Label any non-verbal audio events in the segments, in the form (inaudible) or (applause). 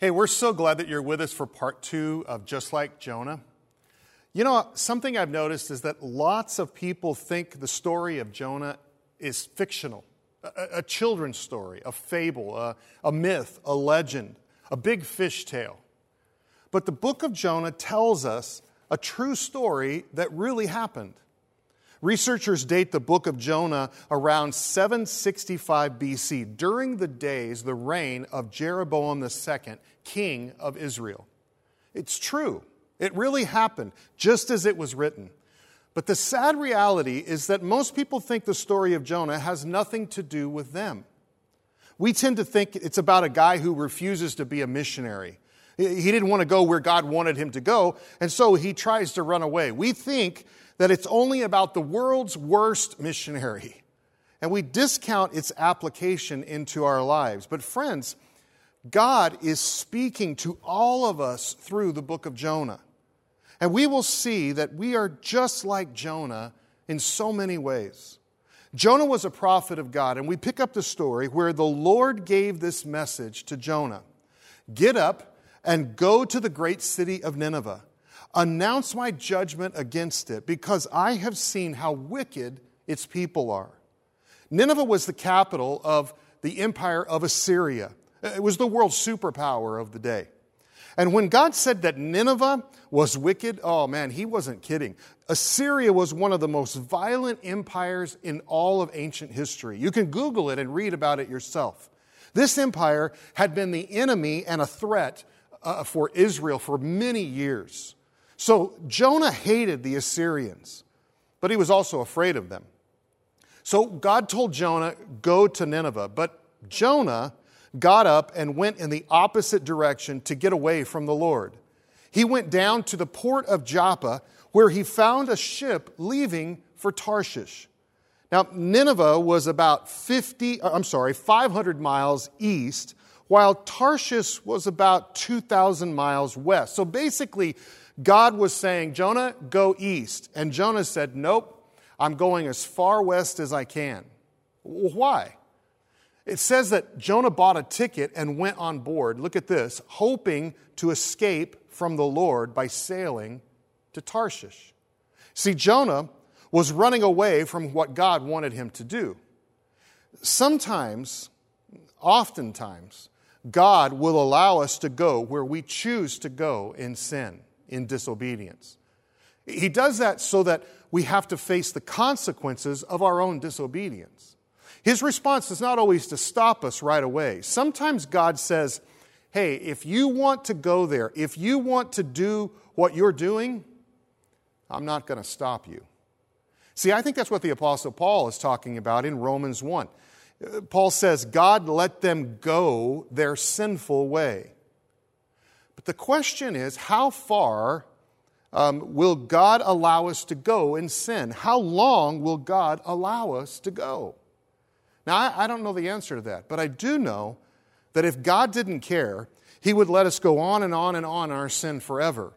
Hey, we're so glad that you're with us for part two of Just Like Jonah. You know, something I've noticed is that lots of people think the story of Jonah is fictional a, a children's story, a fable, a, a myth, a legend, a big fish tale. But the book of Jonah tells us a true story that really happened. Researchers date the book of Jonah around 765 BC, during the days, the reign of Jeroboam II, king of Israel. It's true. It really happened, just as it was written. But the sad reality is that most people think the story of Jonah has nothing to do with them. We tend to think it's about a guy who refuses to be a missionary. He didn't want to go where God wanted him to go, and so he tries to run away. We think that it's only about the world's worst missionary. And we discount its application into our lives. But, friends, God is speaking to all of us through the book of Jonah. And we will see that we are just like Jonah in so many ways. Jonah was a prophet of God, and we pick up the story where the Lord gave this message to Jonah Get up and go to the great city of Nineveh Announce my judgment against it, because I have seen how wicked its people are. Nineveh was the capital of the empire of Assyria. It was the world superpower of the day. And when God said that Nineveh was wicked, oh man, he wasn't kidding. Assyria was one of the most violent empires in all of ancient history. You can Google it and read about it yourself. This empire had been the enemy and a threat uh, for Israel for many years. So Jonah hated the Assyrians, but he was also afraid of them. So God told Jonah, Go to Nineveh. But Jonah got up and went in the opposite direction to get away from the Lord. He went down to the port of Joppa, where he found a ship leaving for Tarshish. Now, Nineveh was about 50, uh, I'm sorry, 500 miles east, while Tarshish was about 2,000 miles west. So basically, God was saying, Jonah, go east. And Jonah said, Nope, I'm going as far west as I can. Why? It says that Jonah bought a ticket and went on board, look at this, hoping to escape from the Lord by sailing to Tarshish. See, Jonah was running away from what God wanted him to do. Sometimes, oftentimes, God will allow us to go where we choose to go in sin in disobedience. He does that so that we have to face the consequences of our own disobedience. His response is not always to stop us right away. Sometimes God says, Hey, if you want to go there, if you want to do what you're doing, I'm not going to stop you. See, I think that's what the Apostle Paul is talking about in Romans 1. Uh, Paul says, God let them go their sinful way. But the question is how far um, will God allow us to go in sin? How long will God allow us to go? Now, I, I don't know the answer to that, but I do know that if God didn't care, He would let us go on and on and on in our sin forever.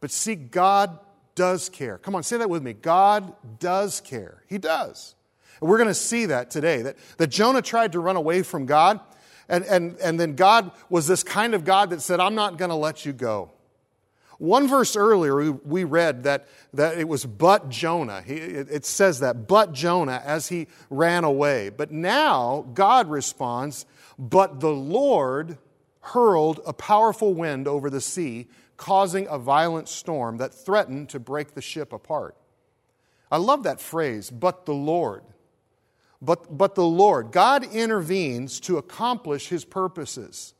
But see, God does care. Come on, say that with me. God does care. He does. And we're going to see that today that, that Jonah tried to run away from God. And, and, and then God was this kind of God that said, I'm not going to let you go. One verse earlier, we, read that, that it was but Jonah. He, it says that, but Jonah as he ran away. But now God responds, but the Lord hurled a powerful wind over the sea, causing a violent storm that threatened to break the ship apart. I love that phrase, but the Lord but, but the Lord. God intervenes to accomplish his purposes.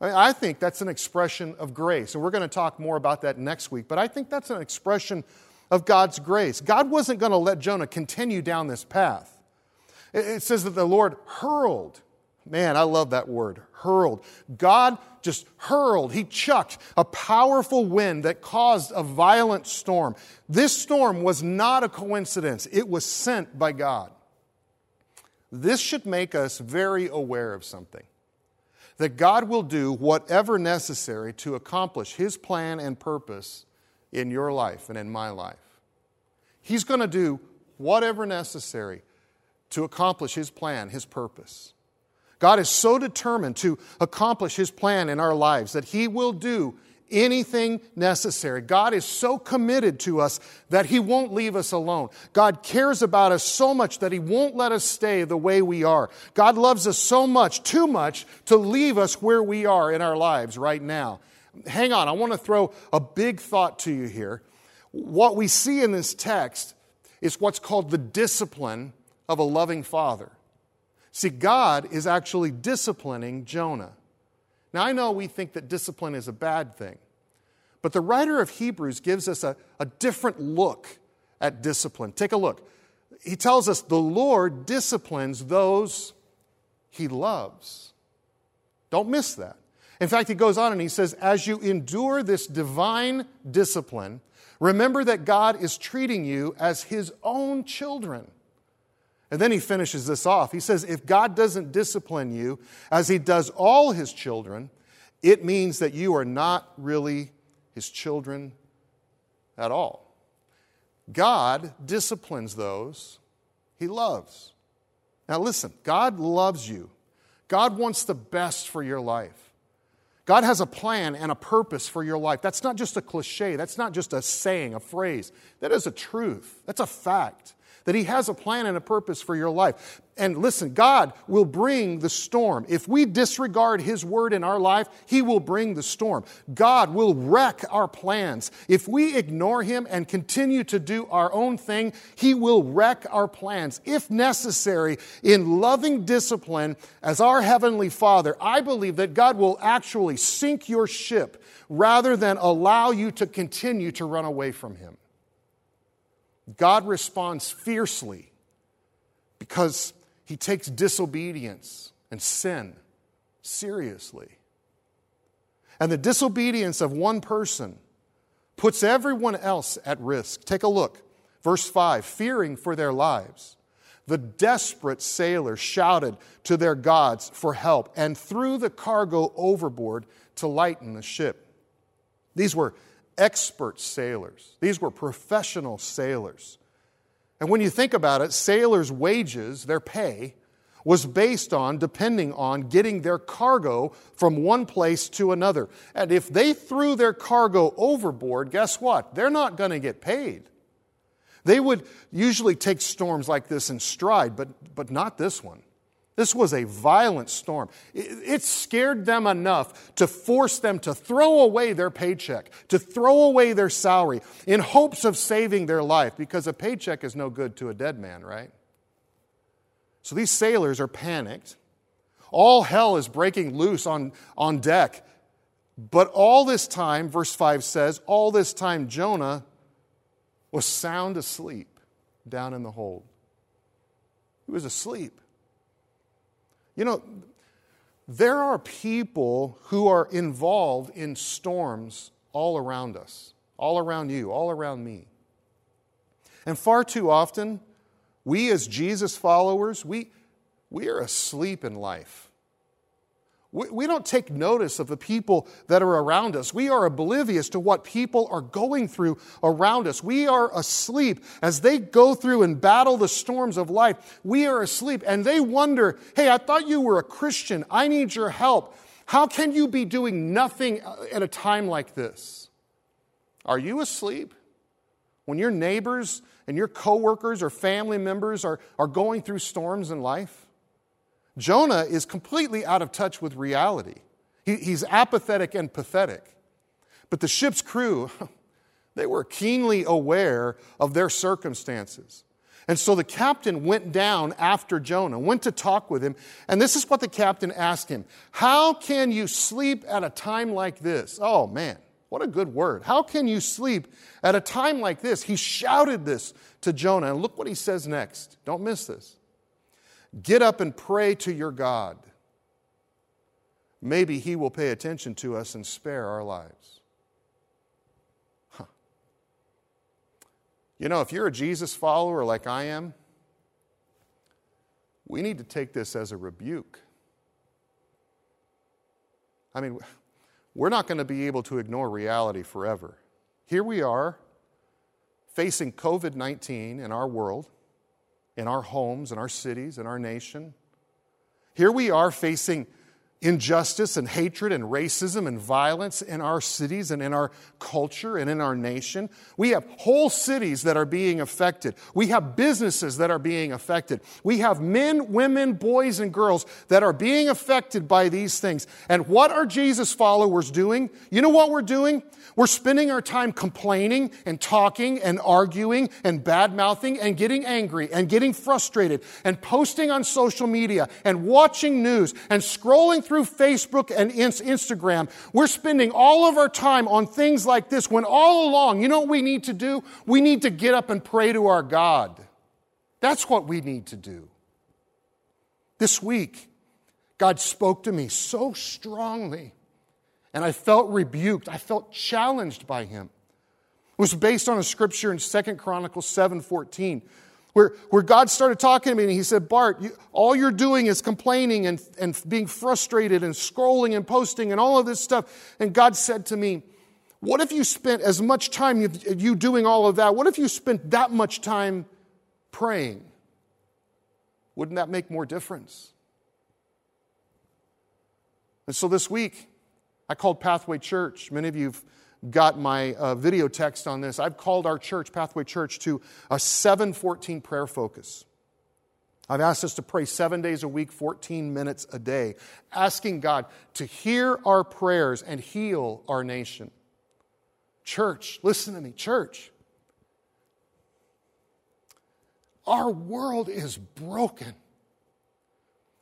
I think that's an expression of grace. And we're going to talk more about that next week. But I think that's an expression of God's grace. God wasn't going to let Jonah continue down this path. It says that the Lord hurled. Man, I love that word, hurled. God just hurled, he chucked a powerful wind that caused a violent storm. This storm was not a coincidence, it was sent by God. This should make us very aware of something that God will do whatever necessary to accomplish His plan and purpose in your life and in my life. He's going to do whatever necessary to accomplish His plan, His purpose. God is so determined to accomplish His plan in our lives that He will do anything necessary. God is so committed to us that He won't leave us alone. God cares about us so much that He won't let us stay the way we are. God loves us so much, too much, to leave us where we are in our lives right now. Hang on, I want to throw a big thought to you here. What we see in this text is what's called the discipline of a loving father. See, God is actually disciplining Jonah. Now, I know we think that discipline is a bad thing, but the writer of Hebrews gives us a, a different look at discipline. Take a look. He tells us the Lord disciplines those he loves. Don't miss that. In fact, he goes on and he says, As you endure this divine discipline, remember that God is treating you as his own children. And then he finishes this off. He says, If God doesn't discipline you as he does all his children, it means that you are not really his children at all. God disciplines those he loves. Now, listen, God loves you. God wants the best for your life. God has a plan and a purpose for your life. That's not just a cliche. That's not just a saying, a phrase. That is a truth. That's a fact that He has a plan and a purpose for your life. And listen, God will bring the storm. If we disregard His word in our life, He will bring the storm. God will wreck our plans. If we ignore Him and continue to do our own thing, He will wreck our plans. If necessary, in loving discipline as our Heavenly Father, I believe that God will actually sink your ship rather than allow you to continue to run away from Him. God responds fiercely because he takes disobedience and sin seriously. And the disobedience of one person puts everyone else at risk. Take a look. Verse 5 fearing for their lives. The desperate sailors shouted to their gods for help and threw the cargo overboard to lighten the ship. These were expert sailors, these were professional sailors. And when you think about it, sailors' wages, their pay, was based on, depending on, getting their cargo from one place to another. And if they threw their cargo overboard, guess what? They're not going to get paid. They would usually take storms like this in stride, but, but not this one. This was a violent storm. It scared them enough to force them to throw away their paycheck, to throw away their salary in hopes of saving their life because a paycheck is no good to a dead man, right? So these sailors are panicked. All hell is breaking loose on, on deck. But all this time, verse 5 says, all this time Jonah was sound asleep down in the hold. He was asleep. You know, there are people who are involved in storms all around us, all around you, all around me. And far too often, we as Jesus followers, we, we are asleep in life. We, don't take notice of the people that are around us. We are oblivious to what people are going through around us. We are asleep as they go through and battle the storms of life. We are asleep and they wonder, hey, I thought you were a Christian. I need your help. How can you be doing nothing uh, at a time like this? Are you asleep? When your neighbors and your coworkers or family members are, are going through storms in life? Jonah is completely out of touch with reality. He, he's apathetic and pathetic. But the ship's crew, (laughs) they were keenly aware of their circumstances. And so the captain went down after Jonah, went to talk with him, and this is what the captain asked him How can you sleep at a time like this? Oh man, what a good word. How can you sleep at a time like this? He shouted this to Jonah, and look what he says next. Don't miss this. Get up and pray to your God. Maybe He will pay attention to us and spare our lives. Huh. You know, if you're a Jesus follower like I am, we need to take this as a rebuke. I mean, we're not going to be able to ignore reality forever. Here we are facing COVID 19 in our world in our homes, in our cities, in our nation. Here we are facing injustice and hatred and racism and violence in our cities and in our culture and in our nation. We have whole cities that are being affected. We have businesses that are being affected. We have men, women, boys, and girls that are being affected by these things. And what are Jesus followers doing? You know what we're doing? We're spending our time complaining and talking and arguing and bad mouthing and getting angry and getting frustrated and posting on social media and watching news and scrolling through Facebook and Instagram. We're spending all of our time on things like this when all along, you know what we need to do? We need to get up and pray to our God. That's what we need to do. This week, God spoke to me so strongly and I felt rebuked. I felt challenged by him. It was based on a scripture in Second Chronicles 7:14, where, where God started talking to me and he said, Bart, you, all you're doing is complaining and, and being frustrated and scrolling and posting and all of this stuff. And God said to me, What if you spent as much time you, you doing all of that? What if you spent that much time praying? Wouldn't that make more difference? And so this week, I called Pathway Church. Many of you have got my uh, video text on this. I've called our church, Pathway Church, to a 714 prayer focus. I've asked us to pray seven days a week, 14 minutes a day, asking God to hear our prayers and heal our nation. Church, listen to me, church. Our world is broken.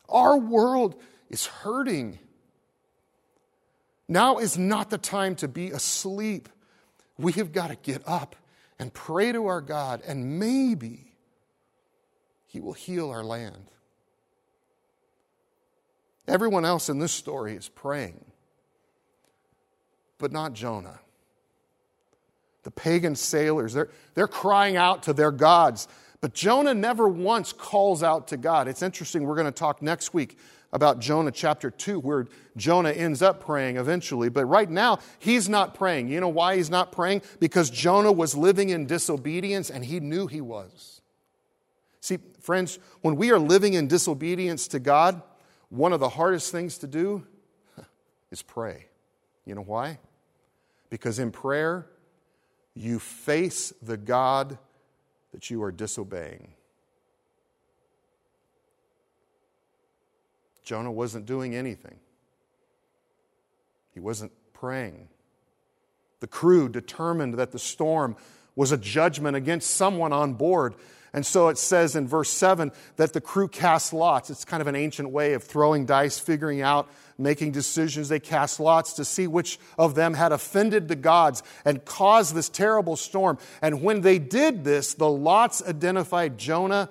Our world is hurting. Now is not the time to be asleep. We have got to get up and pray to our God, and maybe He will heal our land. Everyone else in this story is praying, but not Jonah. The pagan sailors, they're, they're crying out to their gods, but Jonah never once calls out to God. It's interesting, we're going to talk next week about Jonah chapter 2, where Jonah ends up praying eventually. But right now, he's not praying. You know why he's not praying? Because Jonah was living in disobedience and he knew he was. See, friends, when we are living in disobedience to God, one of the hardest things to do (laughs) is pray. You know why? Because in prayer, you face the God that you are disobeying. Jonah wasn't doing anything, he wasn't praying. The crew determined that the storm was a judgment against someone on board. And so it says in verse 7 that the crew cast lots. It's kind of an ancient way of throwing dice, figuring out, making decisions. They cast lots to see which of them had offended the gods and caused this terrible storm. And when they did this, the lots identified Jonah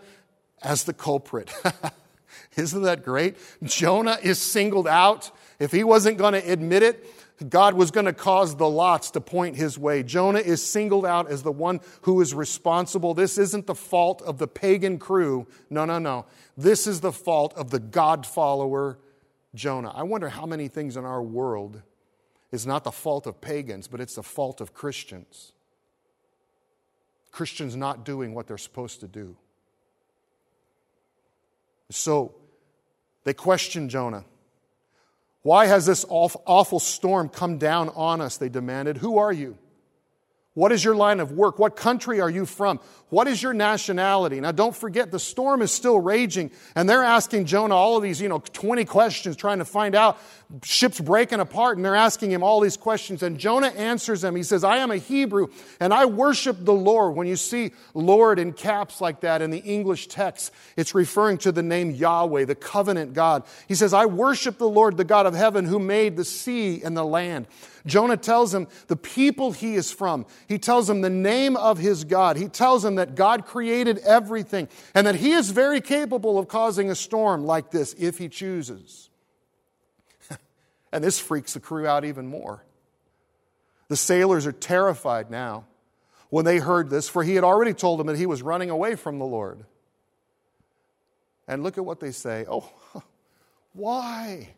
as the culprit. (laughs) (laughs) Isn't that great? Jonah is singled out. If he wasn't going to admit it, God was going to cause the lots to point his way. Jonah is singled out as the one who is responsible. This isn't the fault of the pagan crew. No, no, no. This is the fault of the God follower, Jonah. I wonder how many things in our world is not the fault of pagans, but it's the fault of Christians. Christians not doing what they're supposed to do. So they questioned Jonah. Why has this awful storm come down on us? They demanded. Who are you? What is your line of work? What country are you from? What is your nationality? Now, don't forget, the storm is still raging, and they're asking Jonah all of these, you know, 20 questions trying to find out. Ship's breaking apart, and they're asking him all these questions. And Jonah answers them. He says, I am a Hebrew, and I worship the Lord. When you see Lord in caps like that in the English text, it's referring to the name Yahweh, the covenant God. He says, I worship the Lord, the God of heaven, who made the sea and the land. Jonah tells him the people he is from. He tells him the name of his God. He tells him that God created everything and that he is very capable of causing a storm like this if he chooses. (laughs) and this freaks the crew out even more. The sailors are terrified now when they heard this, for he had already told them that he was running away from the Lord. And look at what they say. Oh, (laughs) why?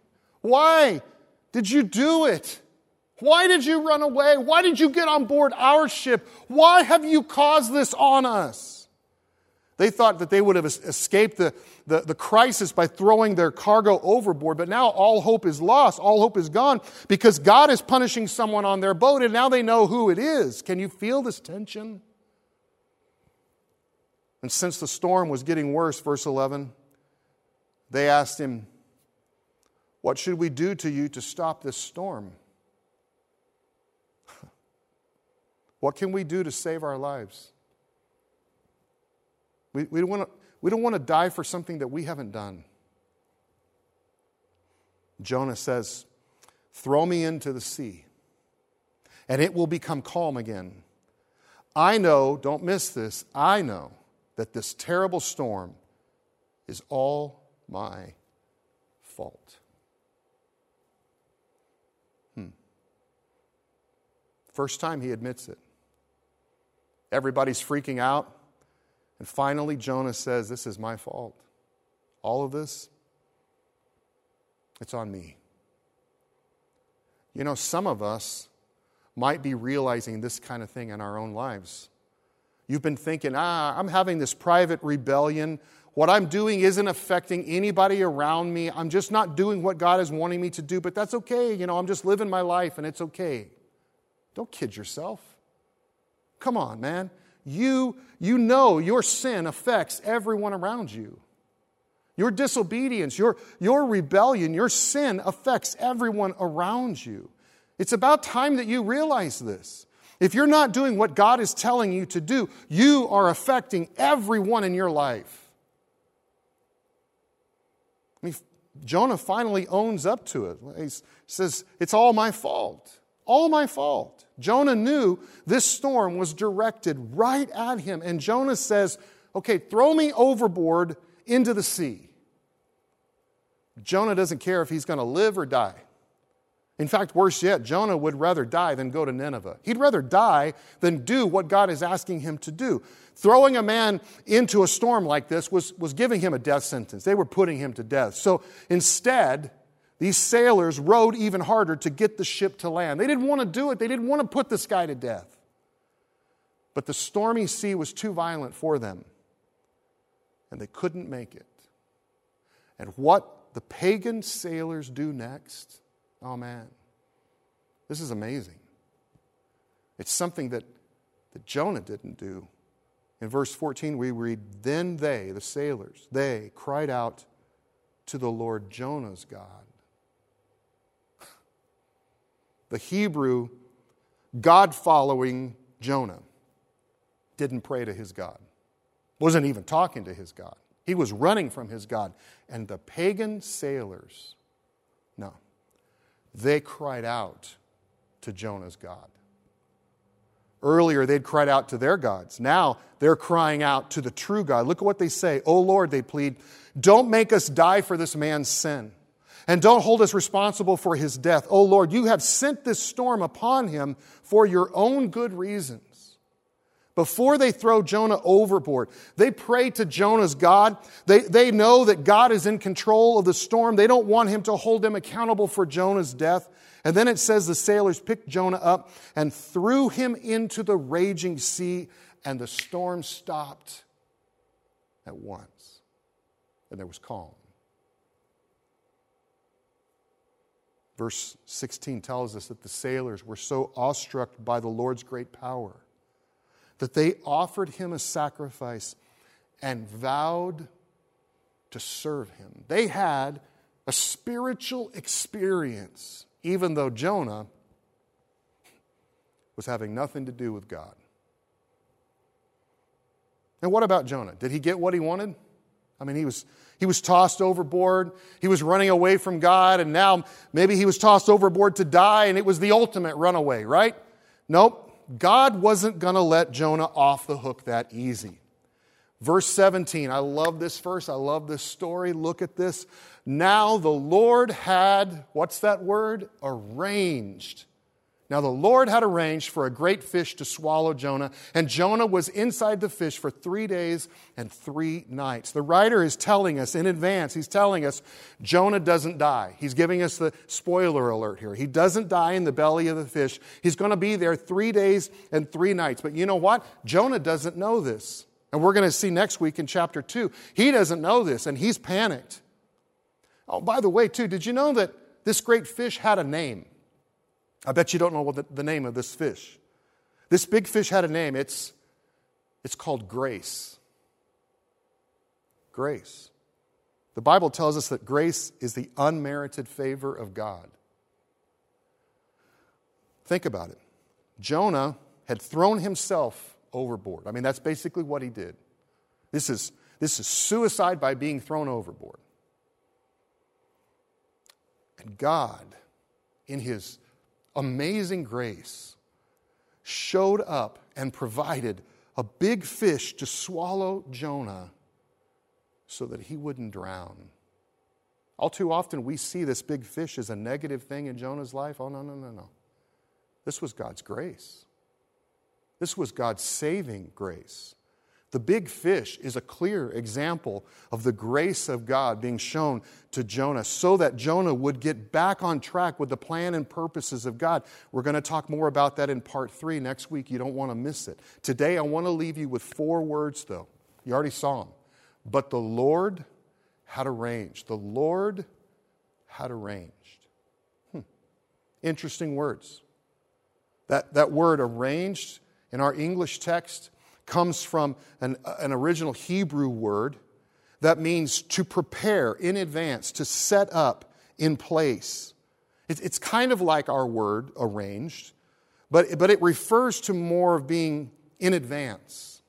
Why did you do it? Why did you run away? Why did you get on board our ship? Why have you caused this on us? They thought that they would have escaped the, the, the, crisis by throwing their cargo overboard, but now all hope is lost. All hope is gone because God is punishing someone on their boat, and now they know who it is. Can you feel this tension? And since the storm was getting worse, verse 11, they asked him, What should we do to you to stop this storm? What can we do to save our lives? We, we, don't want to, we don't want to die for something that we haven't done. Jonah says, Throw me into the sea, and it will become calm again. I know, don't miss this, I know that this terrible storm is all my fault. Hmm. First time he admits it. Everybody's freaking out. And finally, Jonah says, This is my fault. All of this, it's on me. You know, some of us might be realizing this kind of thing in our own lives. You've been thinking, ah, I'm having this private rebellion. What I'm doing isn't affecting anybody around me. I'm just not doing what God is wanting me to do, but that's okay. You know, I'm just living my life and it's okay. Don't kid yourself. Come on, man. You, you know your sin affects everyone around you. Your disobedience, your, your rebellion, your sin affects everyone around you. It's about time that you realize this. If you're not doing what God is telling you to do, you are affecting everyone in your life. I mean, Jonah finally owns up to it. He says, It's all my fault. All my fault. Jonah knew this storm was directed right at him. And Jonah says, Okay, throw me overboard into the sea. Jonah doesn't care if he's going to live or die. In fact, worse yet, Jonah would rather die than go to Nineveh. He'd rather die than do what God is asking him to do. Throwing a man into a storm like this was, was giving him a death sentence. They were putting him to death. So instead, these sailors rowed even harder to get the ship to land. They didn't want to do it, they didn't want to put this guy to death. But the stormy sea was too violent for them, and they couldn't make it. And what the pagan sailors do next Oh man, this is amazing. It's something that, that Jonah didn't do. In verse 14, we read, Then they, the sailors, they cried out to the Lord Jonah's God. The Hebrew, God following Jonah didn't pray to his God, wasn't even talking to his God. He was running from his God. And the pagan sailors, no, they cried out to Jonah's God. Earlier, they'd cried out to their gods. Now, they're crying out to the true God. Look at what they say. Oh Lord, they plead, don't make us die for this man's sin. And don't hold us responsible for his death. Oh Lord, you have sent this storm upon him for your own good reasons. Before they throw Jonah overboard, they pray to Jonah's God. They, they know that God is in control of the storm. They don't want him to hold them accountable for Jonah's death. And then it says the sailors picked Jonah up and threw him into the raging sea, and the storm stopped at once. And there was calm. Verse 16 tells us that the sailors were so awestruck by the Lord's great power that they offered him a sacrifice and vowed to serve him. They had a spiritual experience, even though Jonah was having nothing to do with God. And what about Jonah? Did he get what he wanted? I mean, he was, he was tossed overboard. He was running away from God, and now maybe he was tossed overboard to die, and it was the ultimate runaway, right? Nope. God wasn't going to let Jonah off the hook that easy. Verse 17, I love this verse. I love this story. Look at this. Now the Lord had, what's that word? Arranged now the Lord had arranged for a great fish to swallow Jonah, and Jonah was inside the fish for three days and three nights. The writer is telling us in advance, he's telling us Jonah doesn't die. He's giving us the spoiler alert here. He doesn't die in the belly of the fish. He's going to be there three days and three nights. But you know what? Jonah doesn't know this. And we're going to see next week in chapter 2. He doesn't know this, and he's panicked. Oh, by the way, too, did you know that this great fish had a name? I bet you don't know what the, the name of this fish. This big fish had a name. It's, it's called grace. Grace. The Bible tells us that grace is the unmerited favor of God. Think about it. Jonah had thrown himself overboard. I mean, that's basically what he did. This is, this is suicide by being thrown overboard. And God, in his amazing grace, showed up and provided a big fish to swallow Jonah so that he wouldn't drown. All too often, we see this big fish as a negative thing in Jonah's life. Oh, no, no, no, no. This was God's grace. This was God's saving grace. The big fish is a clear example of the grace of God being shown to Jonah so that Jonah would get back on track with the plan and purposes of God. We're going to talk more about that in part three next week. You don't want to miss it. Today, I want to leave you with four words, though. You already saw them. But the Lord had arranged. The Lord had arranged. Hmm. Interesting words. That, that word arranged in our English text comes from an, an original Hebrew word that means to prepare in advance, to set up in place. It, it's kind of like our word arranged, but, but it refers to more of being in advance,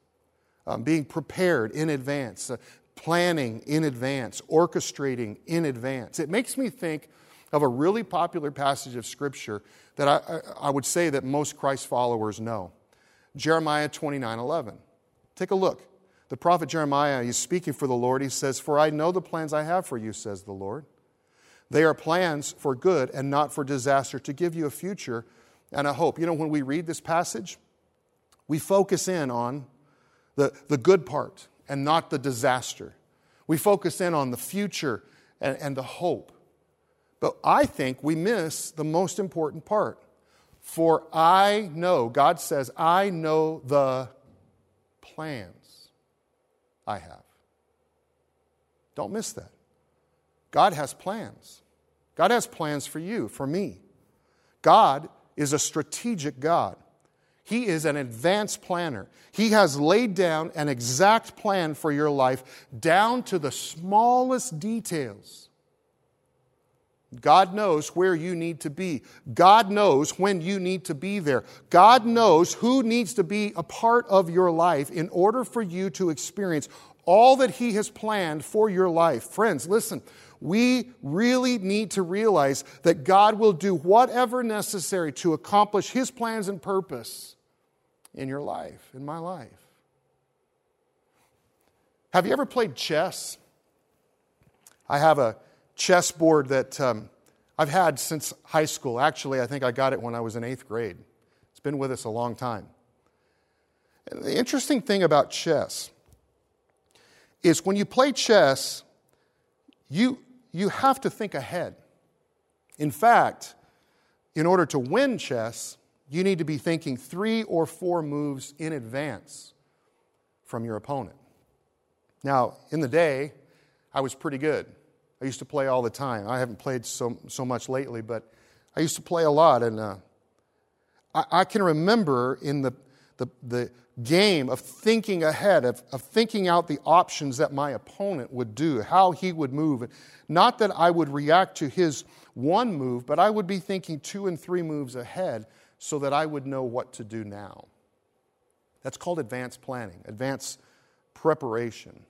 um, being prepared in advance, uh, planning in advance, orchestrating in advance. It makes me think of a really popular passage of Scripture that I, I would say that most Christ followers know. Jeremiah 29 11. Take a look. The prophet Jeremiah, he's speaking for the Lord. He says, For I know the plans I have for you, says the Lord. They are plans for good and not for disaster, to give you a future and a hope. You know, when we read this passage, we focus in on the, the good part and not the disaster. We focus in on the future and, and the hope. But I think we miss the most important part. For I know, God says, I know the plans I have. Don't miss that. God has plans. God has plans for you, for me. God is a strategic God. He is an advanced planner. He has laid down an exact plan for your life down to the smallest details. God knows where you need to be. God knows when you need to be there. God knows who needs to be a part of your life in order for you to experience all that He has planned for your life. Friends, listen, we really need to realize that God will do whatever necessary to accomplish His plans and purpose in your life, in my life. Have you ever played chess? I have a chessboard that um, I've had since high school. Actually, I think I got it when I was in eighth grade. It's been with us a long time. And the interesting thing about chess is when you play chess, you, you have to think ahead. In fact, in order to win chess, you need to be thinking three or four moves in advance from your opponent. Now, in the day, I was pretty good. I used to play all the time. I haven't played so, so much lately, but I used to play a lot. And uh, I, I, can remember in the, the, the game of thinking ahead, of, of thinking out the options that my opponent would do, how he would move. Not that I would react to his one move, but I would be thinking two and three moves ahead so that I would know what to do now. That's called advanced planning, advanced preparation.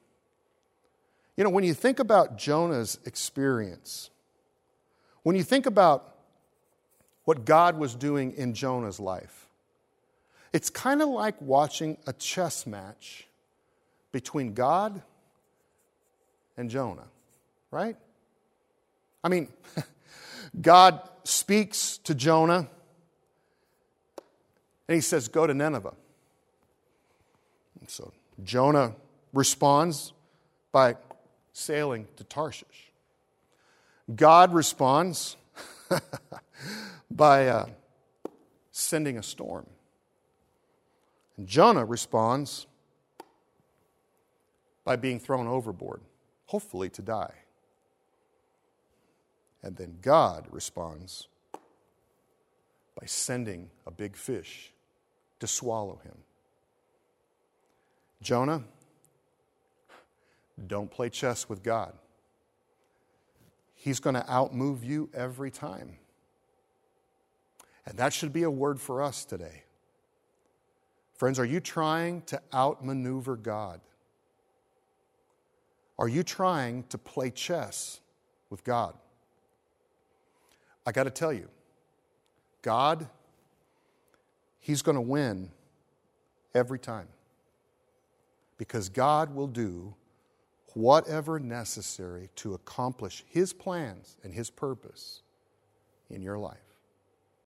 You know, when you think about Jonah's experience, when you think about what God was doing in Jonah's life, it's kind of like watching a chess match between God and Jonah, right? I mean, (laughs) God speaks to Jonah and he says, Go to Nineveh. And so Jonah responds by sailing to Tarshish. God responds (laughs) by uh, sending a storm. And Jonah responds by being thrown overboard, hopefully to die. And then God responds by sending a big fish to swallow him. Jonah, don't play chess with God. He's going to outmove you every time. And that should be a word for us today. Friends, are you trying to outmaneuver God? Are you trying to play chess with God? I got to tell you, God, He's going to win every time. Because God will do whatever necessary to accomplish His plans and His purpose in your life.